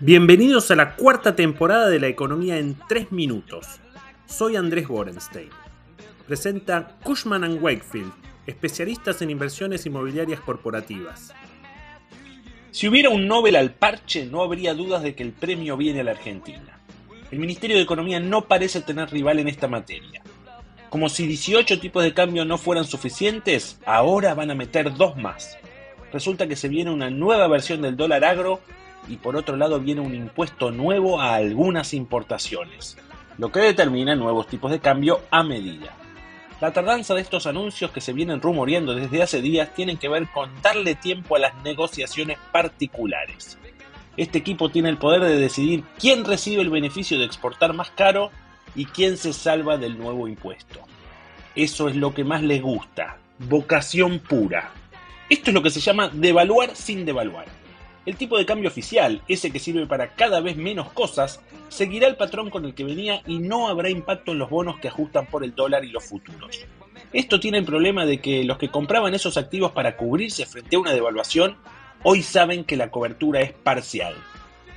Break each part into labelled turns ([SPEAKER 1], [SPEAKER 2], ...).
[SPEAKER 1] Bienvenidos a la cuarta temporada de La Economía en 3 Minutos. Soy Andrés Borenstein. Presenta Cushman ⁇ Wakefield, especialistas en inversiones inmobiliarias corporativas.
[SPEAKER 2] Si hubiera un Nobel al parche, no habría dudas de que el premio viene a la Argentina. El Ministerio de Economía no parece tener rival en esta materia. Como si 18 tipos de cambio no fueran suficientes, ahora van a meter dos más. Resulta que se viene una nueva versión del dólar agro y por otro lado viene un impuesto nuevo a algunas importaciones, lo que determina nuevos tipos de cambio a medida. La tardanza de estos anuncios que se vienen rumoreando desde hace días tienen que ver con darle tiempo a las negociaciones particulares. Este equipo tiene el poder de decidir quién recibe el beneficio de exportar más caro y quién se salva del nuevo impuesto. Eso es lo que más les gusta, vocación pura. Esto es lo que se llama devaluar sin devaluar. El tipo de cambio oficial, ese que sirve para cada vez menos cosas, seguirá el patrón con el que venía y no habrá impacto en los bonos que ajustan por el dólar y los futuros. Esto tiene el problema de que los que compraban esos activos para cubrirse frente a una devaluación, hoy saben que la cobertura es parcial.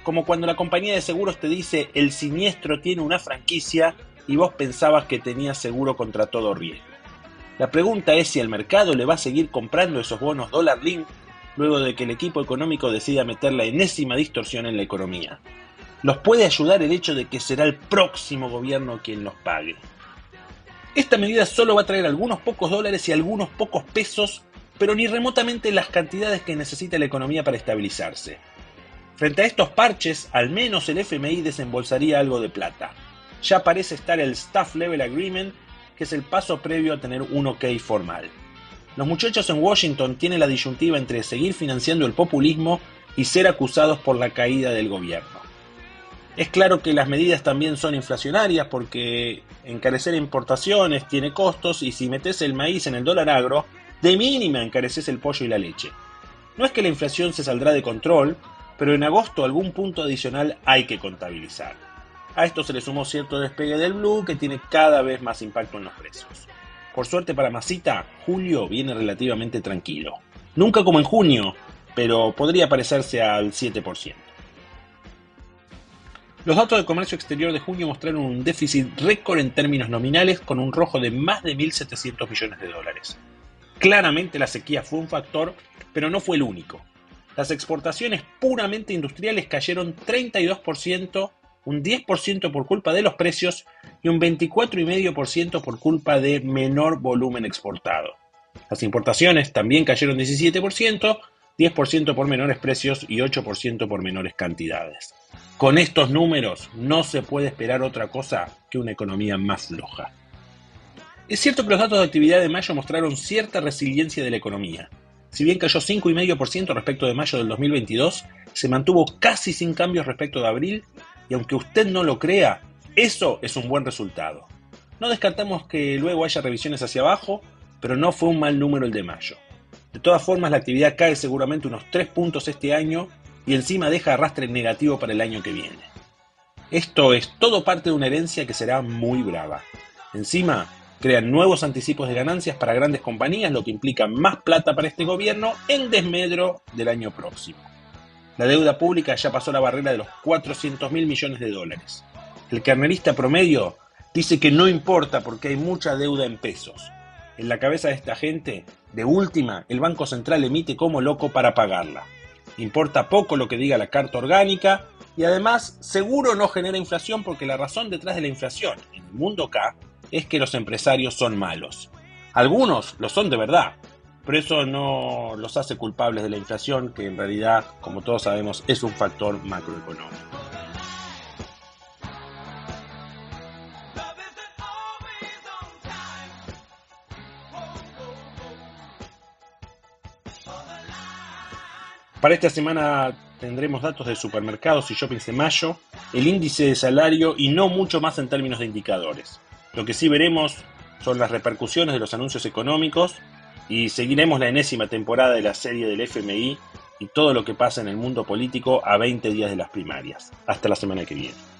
[SPEAKER 2] Como cuando la compañía de seguros te dice el siniestro tiene una franquicia y vos pensabas que tenías seguro contra todo riesgo. La pregunta es si el mercado le va a seguir comprando esos bonos dólar link luego de que el equipo económico decida meter la enésima distorsión en la economía. Los puede ayudar el hecho de que será el próximo gobierno quien los pague. Esta medida solo va a traer algunos pocos dólares y algunos pocos pesos, pero ni remotamente las cantidades que necesita la economía para estabilizarse. Frente a estos parches, al menos el FMI desembolsaría algo de plata. Ya parece estar el Staff Level Agreement, que es el paso previo a tener un OK formal. Los muchachos en Washington tienen la disyuntiva entre seguir financiando el populismo y ser acusados por la caída del gobierno. Es claro que las medidas también son inflacionarias porque encarecer importaciones tiene costos y si metes el maíz en el dólar agro, de mínima encareces el pollo y la leche. No es que la inflación se saldrá de control, pero en agosto algún punto adicional hay que contabilizar. A esto se le sumó cierto despegue del blue que tiene cada vez más impacto en los precios. Por suerte para Masita, julio viene relativamente tranquilo. Nunca como en junio, pero podría parecerse al 7%. Los datos de comercio exterior de junio mostraron un déficit récord en términos nominales con un rojo de más de 1.700 millones de dólares. Claramente la sequía fue un factor, pero no fue el único. Las exportaciones puramente industriales cayeron 32% un 10% por culpa de los precios y un 24,5% por culpa de menor volumen exportado. Las importaciones también cayeron 17%, 10% por menores precios y 8% por menores cantidades. Con estos números no se puede esperar otra cosa que una economía más floja. Es cierto que los datos de actividad de mayo mostraron cierta resiliencia de la economía. Si bien cayó 5,5% respecto de mayo del 2022, se mantuvo casi sin cambios respecto de abril y aunque usted no lo crea, eso es un buen resultado. No descartamos que luego haya revisiones hacia abajo, pero no fue un mal número el de mayo. De todas formas, la actividad cae seguramente unos 3 puntos este año y encima deja arrastre negativo para el año que viene. Esto es todo parte de una herencia que será muy brava. Encima, crean nuevos anticipos de ganancias para grandes compañías, lo que implica más plata para este gobierno en desmedro del año próximo. La deuda pública ya pasó la barrera de los 400 mil millones de dólares. El carnerista promedio dice que no importa porque hay mucha deuda en pesos. En la cabeza de esta gente, de última, el Banco Central emite como loco para pagarla. Importa poco lo que diga la carta orgánica y además seguro no genera inflación porque la razón detrás de la inflación en el mundo acá es que los empresarios son malos. Algunos lo son de verdad, pero eso no los hace culpables de la inflación, que en realidad, como todos sabemos, es un factor macroeconómico. Para esta semana tendremos datos de supermercados y shoppings de mayo, el índice de salario y no mucho más en términos de indicadores. Lo que sí veremos son las repercusiones de los anuncios económicos y seguiremos la enésima temporada de la serie del FMI y todo lo que pasa en el mundo político a 20 días de las primarias. Hasta la semana que viene.